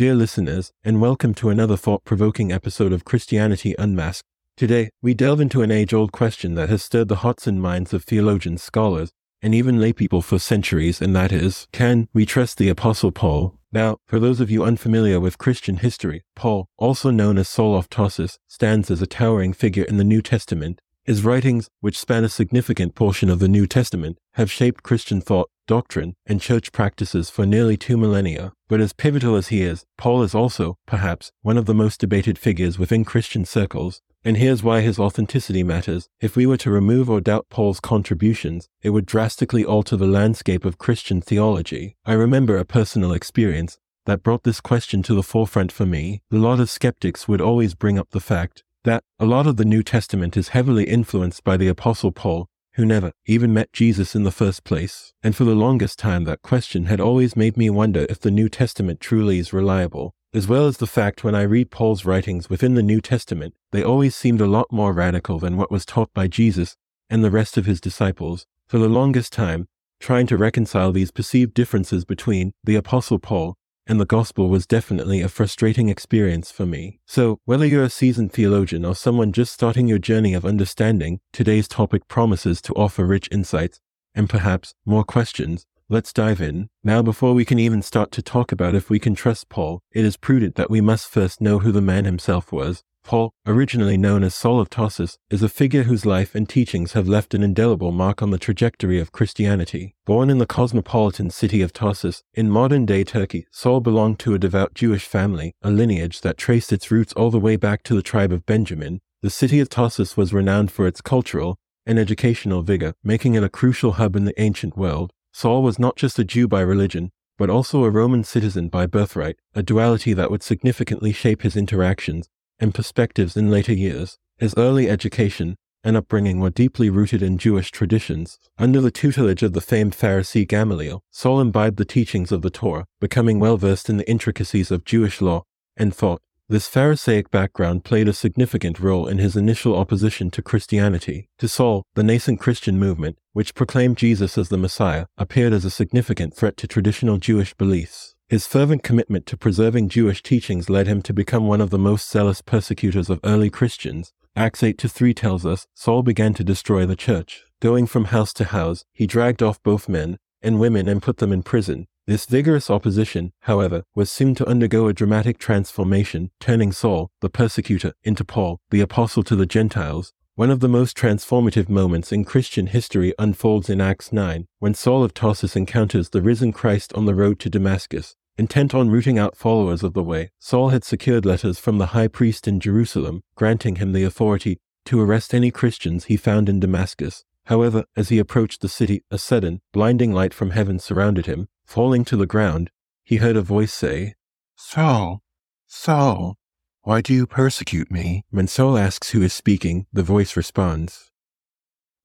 Dear listeners, and welcome to another thought provoking episode of Christianity Unmasked. Today, we delve into an age old question that has stirred the hearts and minds of theologians, scholars, and even laypeople for centuries, and that is can we trust the Apostle Paul? Now, for those of you unfamiliar with Christian history, Paul, also known as Saul of Tarsus, stands as a towering figure in the New Testament. His writings, which span a significant portion of the New Testament, have shaped Christian thought, doctrine, and church practices for nearly two millennia. But as pivotal as he is, Paul is also, perhaps, one of the most debated figures within Christian circles. And here's why his authenticity matters. If we were to remove or doubt Paul's contributions, it would drastically alter the landscape of Christian theology. I remember a personal experience that brought this question to the forefront for me. A lot of skeptics would always bring up the fact that a lot of the New Testament is heavily influenced by the Apostle Paul who never even met Jesus in the first place, and for the longest time that question had always made me wonder if the New Testament truly is reliable, as well as the fact when I read Paul's writings within the New Testament, they always seemed a lot more radical than what was taught by Jesus and the rest of his disciples. For the longest time, trying to reconcile these perceived differences between the Apostle Paul and the gospel was definitely a frustrating experience for me. So, whether you're a seasoned theologian or someone just starting your journey of understanding, today's topic promises to offer rich insights and perhaps more questions. Let's dive in. Now, before we can even start to talk about if we can trust Paul, it is prudent that we must first know who the man himself was. Paul, originally known as Saul of Tarsus, is a figure whose life and teachings have left an indelible mark on the trajectory of Christianity. Born in the cosmopolitan city of Tarsus, in modern day Turkey, Saul belonged to a devout Jewish family, a lineage that traced its roots all the way back to the tribe of Benjamin. The city of Tarsus was renowned for its cultural and educational vigor, making it a crucial hub in the ancient world. Saul was not just a Jew by religion, but also a Roman citizen by birthright, a duality that would significantly shape his interactions and perspectives in later years. His early education and upbringing were deeply rooted in Jewish traditions. Under the tutelage of the famed Pharisee Gamaliel, Saul imbibed the teachings of the Torah, becoming well versed in the intricacies of Jewish law and thought. This Pharisaic background played a significant role in his initial opposition to Christianity. To Saul, the nascent Christian movement, which proclaimed Jesus as the Messiah, appeared as a significant threat to traditional Jewish beliefs. His fervent commitment to preserving Jewish teachings led him to become one of the most zealous persecutors of early Christians. Acts 8 to 3 tells us Saul began to destroy the church. Going from house to house, he dragged off both men and women and put them in prison. This vigorous opposition, however, was soon to undergo a dramatic transformation, turning Saul, the persecutor, into Paul, the apostle to the Gentiles, one of the most transformative moments in Christian history unfolds in Acts 9, when Saul of Tarsus encounters the risen Christ on the road to Damascus. Intent on rooting out followers of the way, Saul had secured letters from the high priest in Jerusalem, granting him the authority to arrest any Christians he found in Damascus. However, as he approached the city, a sudden, blinding light from heaven surrounded him. Falling to the ground, he heard a voice say, Saul, Saul, why do you persecute me? When Saul asks who is speaking, the voice responds,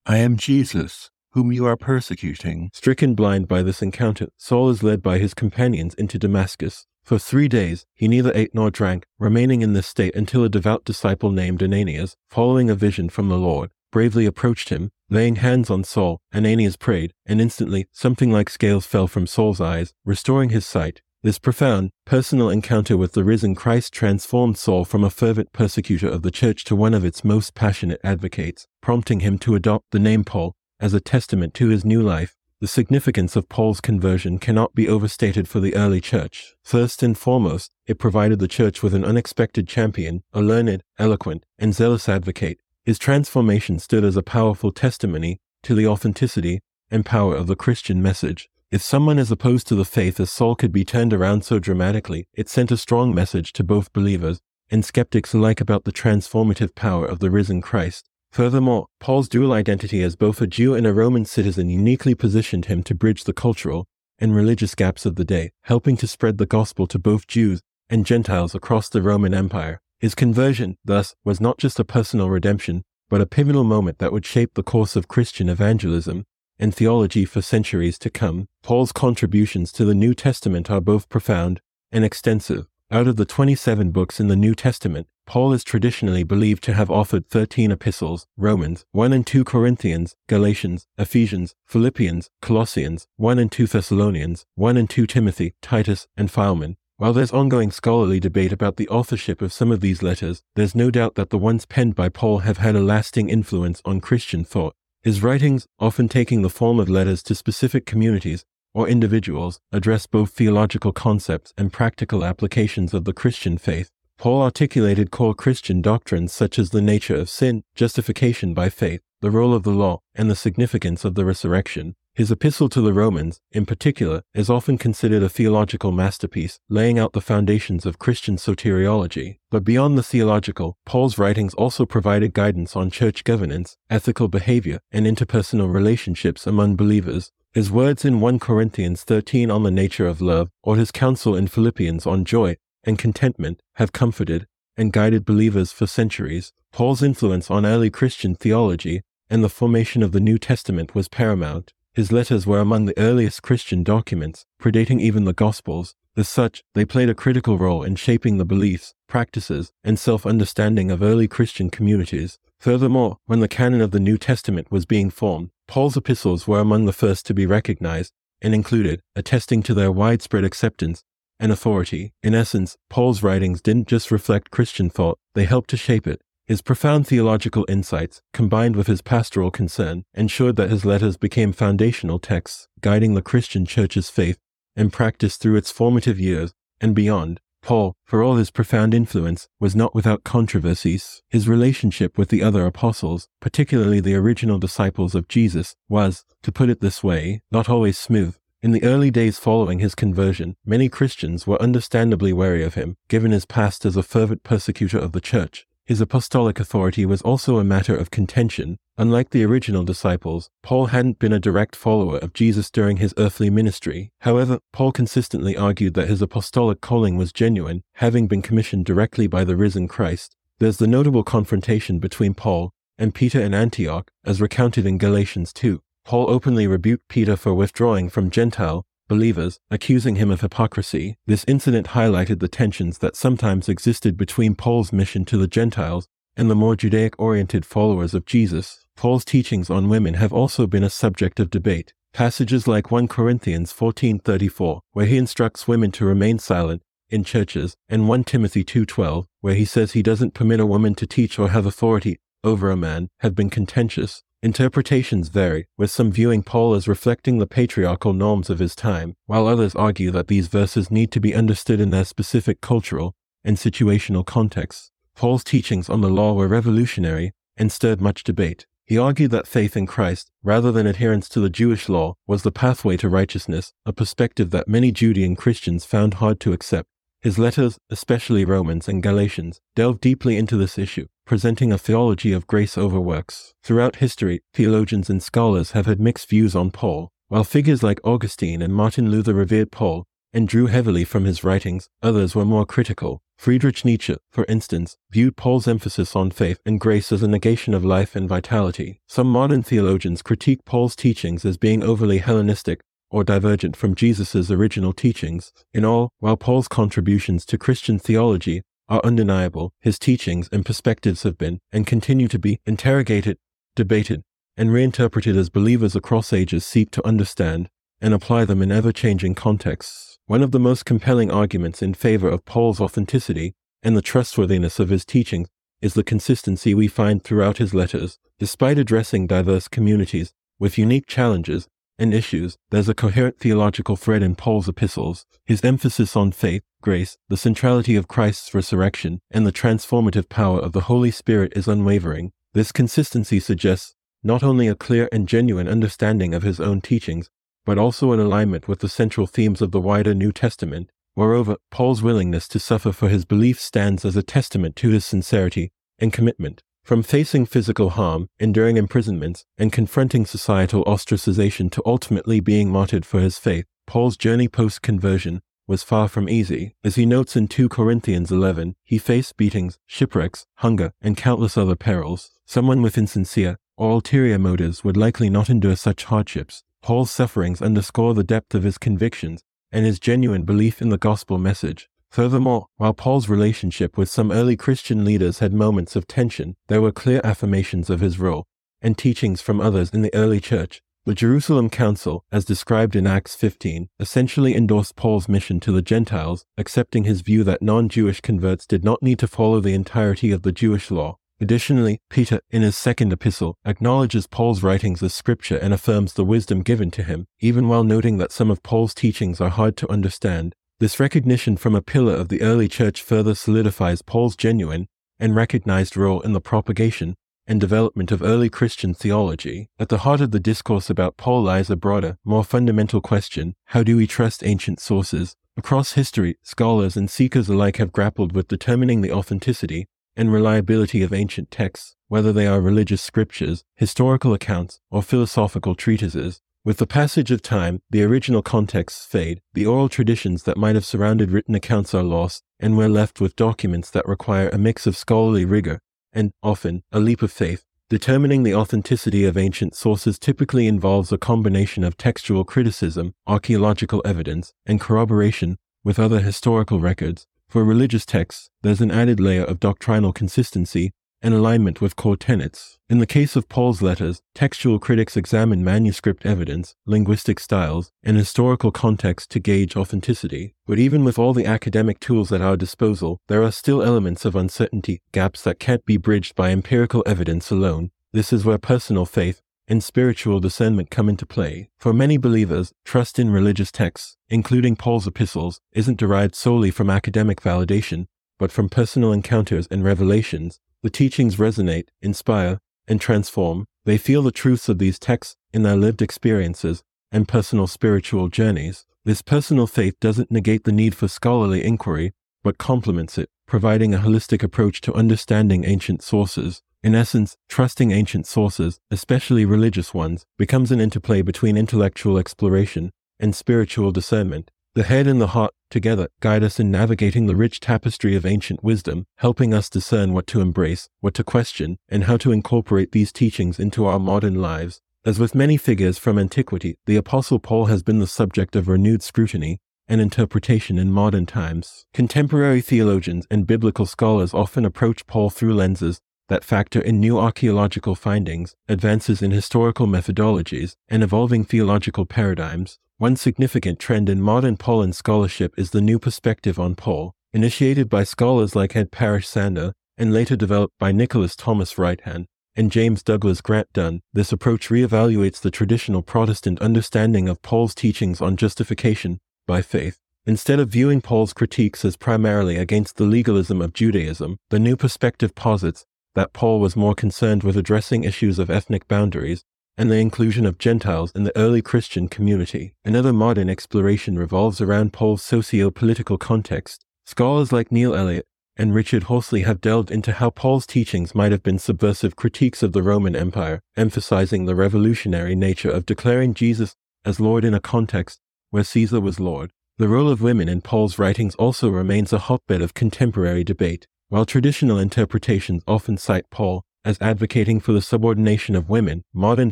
I am Jesus, whom you are persecuting. Stricken blind by this encounter, Saul is led by his companions into Damascus. For three days he neither ate nor drank, remaining in this state until a devout disciple named Ananias, following a vision from the Lord, bravely approached him. Laying hands on Saul, Ananias prayed, and instantly something like scales fell from Saul's eyes, restoring his sight. This profound, personal encounter with the risen Christ transformed Saul from a fervent persecutor of the church to one of its most passionate advocates, prompting him to adopt the name Paul as a testament to his new life, the significance of Paul's conversion cannot be overstated for the early church. First and foremost, it provided the church with an unexpected champion, a learned, eloquent, and zealous advocate. His transformation stood as a powerful testimony to the authenticity and power of the Christian message. If someone as opposed to the faith as Saul could be turned around so dramatically, it sent a strong message to both believers and skeptics alike about the transformative power of the risen Christ. Furthermore, Paul's dual identity as both a Jew and a Roman citizen uniquely positioned him to bridge the cultural and religious gaps of the day, helping to spread the gospel to both Jews and Gentiles across the Roman Empire. His conversion, thus, was not just a personal redemption, but a pivotal moment that would shape the course of Christian evangelism and theology for centuries to come. Paul's contributions to the New Testament are both profound and extensive. Out of the 27 books in the New Testament, Paul is traditionally believed to have authored 13 epistles Romans, 1 and 2 Corinthians, Galatians, Ephesians, Philippians, Colossians, 1 and 2 Thessalonians, 1 and 2 Timothy, Titus, and Philemon. While there's ongoing scholarly debate about the authorship of some of these letters, there's no doubt that the ones penned by Paul have had a lasting influence on Christian thought. His writings, often taking the form of letters to specific communities or individuals, address both theological concepts and practical applications of the Christian faith. Paul articulated core Christian doctrines such as the nature of sin, justification by faith, the role of the law, and the significance of the resurrection. His epistle to the Romans, in particular, is often considered a theological masterpiece, laying out the foundations of Christian soteriology. But beyond the theological, Paul's writings also provided guidance on church governance, ethical behavior, and interpersonal relationships among believers. His words in 1 Corinthians 13 on the nature of love, or his counsel in Philippians on joy and contentment, have comforted and guided believers for centuries. Paul's influence on early Christian theology and the formation of the New Testament was paramount. His letters were among the earliest Christian documents, predating even the Gospels. As such, they played a critical role in shaping the beliefs, practices, and self understanding of early Christian communities. Furthermore, when the canon of the New Testament was being formed, Paul's epistles were among the first to be recognized and included, attesting to their widespread acceptance and authority. In essence, Paul's writings didn't just reflect Christian thought, they helped to shape it. His profound theological insights, combined with his pastoral concern, ensured that his letters became foundational texts guiding the Christian church's faith and practice through its formative years and beyond. Paul, for all his profound influence, was not without controversies. His relationship with the other apostles, particularly the original disciples of Jesus, was, to put it this way, not always smooth. In the early days following his conversion, many Christians were understandably wary of him, given his past as a fervent persecutor of the church. His apostolic authority was also a matter of contention. Unlike the original disciples, Paul hadn't been a direct follower of Jesus during his earthly ministry. However, Paul consistently argued that his apostolic calling was genuine, having been commissioned directly by the risen Christ. There's the notable confrontation between Paul and Peter in Antioch, as recounted in Galatians 2. Paul openly rebuked Peter for withdrawing from Gentile believers, accusing him of hypocrisy. This incident highlighted the tensions that sometimes existed between Paul's mission to the Gentiles and the more Judaic oriented followers of Jesus. Paul's teachings on women have also been a subject of debate. Passages like 1 Corinthians 14:34, where he instructs women to remain silent in churches, and 1 Timothy 2:12, where he says he doesn't permit a woman to teach or have authority over a man, have been contentious. Interpretations vary, with some viewing Paul as reflecting the patriarchal norms of his time, while others argue that these verses need to be understood in their specific cultural and situational contexts. Paul's teachings on the law were revolutionary and stirred much debate. He argued that faith in Christ, rather than adherence to the Jewish law, was the pathway to righteousness, a perspective that many Judean Christians found hard to accept. His letters, especially Romans and Galatians, delve deeply into this issue, presenting a theology of grace over works. Throughout history, theologians and scholars have had mixed views on Paul. While figures like Augustine and Martin Luther revered Paul and drew heavily from his writings, others were more critical. Friedrich Nietzsche, for instance, viewed Paul's emphasis on faith and grace as a negation of life and vitality. Some modern theologians critique Paul's teachings as being overly Hellenistic or divergent from Jesus' original teachings. In all, while Paul's contributions to Christian theology are undeniable, his teachings and perspectives have been, and continue to be, interrogated, debated, and reinterpreted as believers across ages seek to understand and apply them in ever changing contexts. One of the most compelling arguments in favor of Paul's authenticity and the trustworthiness of his teachings is the consistency we find throughout his letters. Despite addressing diverse communities with unique challenges, and issues, there's a coherent theological thread in Paul's epistles. His emphasis on faith, grace, the centrality of Christ's resurrection, and the transformative power of the Holy Spirit is unwavering. This consistency suggests not only a clear and genuine understanding of his own teachings, but also an alignment with the central themes of the wider New Testament. Moreover, Paul's willingness to suffer for his belief stands as a testament to his sincerity and commitment. From facing physical harm, enduring imprisonments, and confronting societal ostracization to ultimately being martyred for his faith, Paul's journey post conversion was far from easy. As he notes in 2 Corinthians 11, he faced beatings, shipwrecks, hunger, and countless other perils. Someone with insincere or ulterior motives would likely not endure such hardships. Paul's sufferings underscore the depth of his convictions and his genuine belief in the gospel message. Furthermore, while Paul's relationship with some early Christian leaders had moments of tension, there were clear affirmations of his role and teachings from others in the early church The Jerusalem Council, as described in Acts 15, essentially endorsed Paul's mission to the Gentiles, accepting his view that non Jewish converts did not need to follow the entirety of the Jewish law. Additionally, Peter, in his second epistle, acknowledges Paul's writings as scripture and affirms the wisdom given to him, even while noting that some of Paul's teachings are hard to understand. This recognition from a pillar of the early church further solidifies Paul's genuine and recognized role in the propagation and development of early Christian theology. At the heart of the discourse about Paul lies a broader, more fundamental question how do we trust ancient sources? Across history, scholars and seekers alike have grappled with determining the authenticity and reliability of ancient texts, whether they are religious scriptures, historical accounts, or philosophical treatises. With the passage of time, the original contexts fade, the oral traditions that might have surrounded written accounts are lost, and we're left with documents that require a mix of scholarly rigor and, often, a leap of faith. Determining the authenticity of ancient sources typically involves a combination of textual criticism, archaeological evidence, and corroboration with other historical records. For religious texts, there's an added layer of doctrinal consistency and alignment with core tenets. In the case of Paul's letters, textual critics examine manuscript evidence, linguistic styles, and historical context to gauge authenticity. But even with all the academic tools at our disposal, there are still elements of uncertainty, gaps that can't be bridged by empirical evidence alone. This is where personal faith and spiritual discernment come into play. For many believers, trust in religious texts, including Paul's epistles, isn't derived solely from academic validation, but from personal encounters and revelations the teachings resonate, inspire, and transform. They feel the truths of these texts in their lived experiences and personal spiritual journeys. This personal faith doesn't negate the need for scholarly inquiry, but complements it, providing a holistic approach to understanding ancient sources. In essence, trusting ancient sources, especially religious ones, becomes an interplay between intellectual exploration and spiritual discernment. The head and the heart together guide us in navigating the rich tapestry of ancient wisdom, helping us discern what to embrace, what to question, and how to incorporate these teachings into our modern lives. As with many figures from antiquity, the Apostle Paul has been the subject of renewed scrutiny and interpretation in modern times. Contemporary theologians and biblical scholars often approach Paul through lenses that factor in new archaeological findings, advances in historical methodologies, and evolving theological paradigms. One significant trend in modern Pauline scholarship is the new perspective on Paul, initiated by scholars like Ed Parish Sanders and later developed by Nicholas Thomas Wright and James Douglas Grant Dunn. This approach reevaluates the traditional Protestant understanding of Paul's teachings on justification by faith. Instead of viewing Paul's critiques as primarily against the legalism of Judaism, the new perspective posits that Paul was more concerned with addressing issues of ethnic boundaries and the inclusion of Gentiles in the early Christian community. Another modern exploration revolves around Paul's socio political context. Scholars like Neil Elliott and Richard Horsley have delved into how Paul's teachings might have been subversive critiques of the Roman Empire, emphasizing the revolutionary nature of declaring Jesus as Lord in a context where Caesar was Lord. The role of women in Paul's writings also remains a hotbed of contemporary debate. While traditional interpretations often cite Paul as advocating for the subordination of women, modern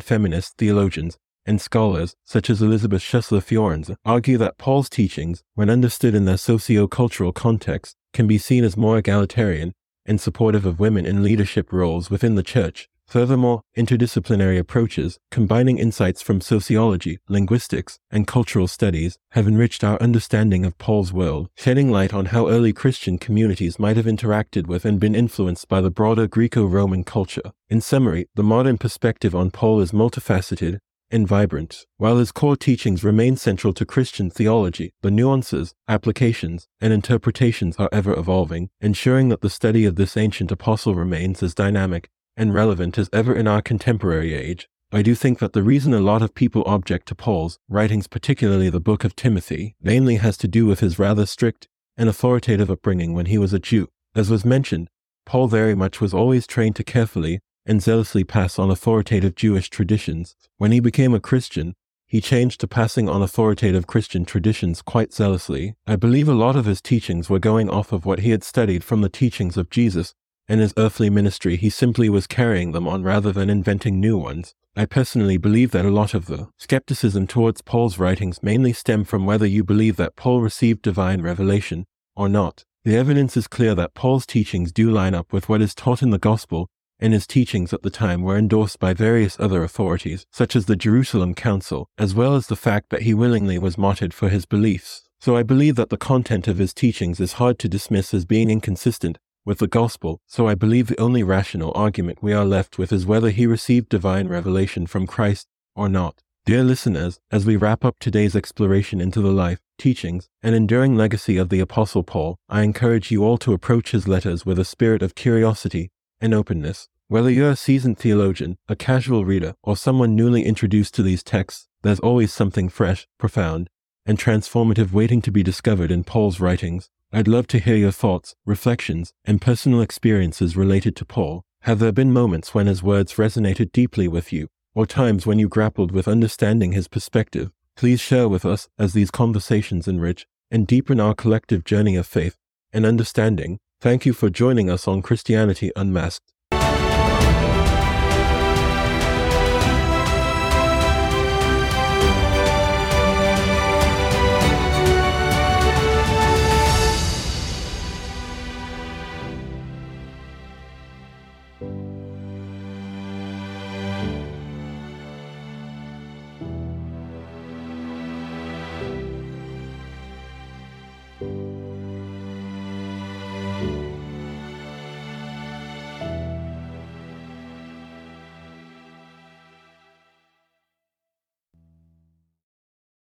feminist theologians and scholars, such as Elisabeth Schussler Fiorenza, argue that Paul's teachings, when understood in their socio-cultural context, can be seen as more egalitarian and supportive of women in leadership roles within the church Furthermore, interdisciplinary approaches, combining insights from sociology, linguistics, and cultural studies, have enriched our understanding of Paul's world, shedding light on how early Christian communities might have interacted with and been influenced by the broader Greco Roman culture. In summary, the modern perspective on Paul is multifaceted and vibrant. While his core teachings remain central to Christian theology, the nuances, applications, and interpretations are ever evolving, ensuring that the study of this ancient apostle remains as dynamic and relevant as ever in our contemporary age, I do think that the reason a lot of people object to Paul's writings, particularly the book of Timothy, mainly has to do with his rather strict and authoritative upbringing when he was a Jew. As was mentioned, Paul very much was always trained to carefully and zealously pass on authoritative Jewish traditions. When he became a Christian, he changed to passing on authoritative Christian traditions quite zealously. I believe a lot of his teachings were going off of what he had studied from the teachings of Jesus in his earthly ministry, he simply was carrying them on rather than inventing new ones. I personally believe that a lot of the skepticism towards Paul's writings mainly stem from whether you believe that Paul received divine revelation or not. The evidence is clear that Paul's teachings do line up with what is taught in the gospel and his teachings at the time were endorsed by various other authorities, such as the Jerusalem Council, as well as the fact that he willingly was martyred for his beliefs. So I believe that the content of his teachings is hard to dismiss as being inconsistent with the gospel, so I believe the only rational argument we are left with is whether he received divine revelation from Christ or not. Dear listeners, as we wrap up today's exploration into the life, teachings, and enduring legacy of the Apostle Paul, I encourage you all to approach his letters with a spirit of curiosity and openness. Whether you're a seasoned theologian, a casual reader, or someone newly introduced to these texts, there's always something fresh, profound, and transformative waiting to be discovered in Paul's writings. I'd love to hear your thoughts, reflections, and personal experiences related to Paul. Have there been moments when his words resonated deeply with you, or times when you grappled with understanding his perspective? Please share with us as these conversations enrich and deepen our collective journey of faith and understanding. Thank you for joining us on Christianity Unmasked.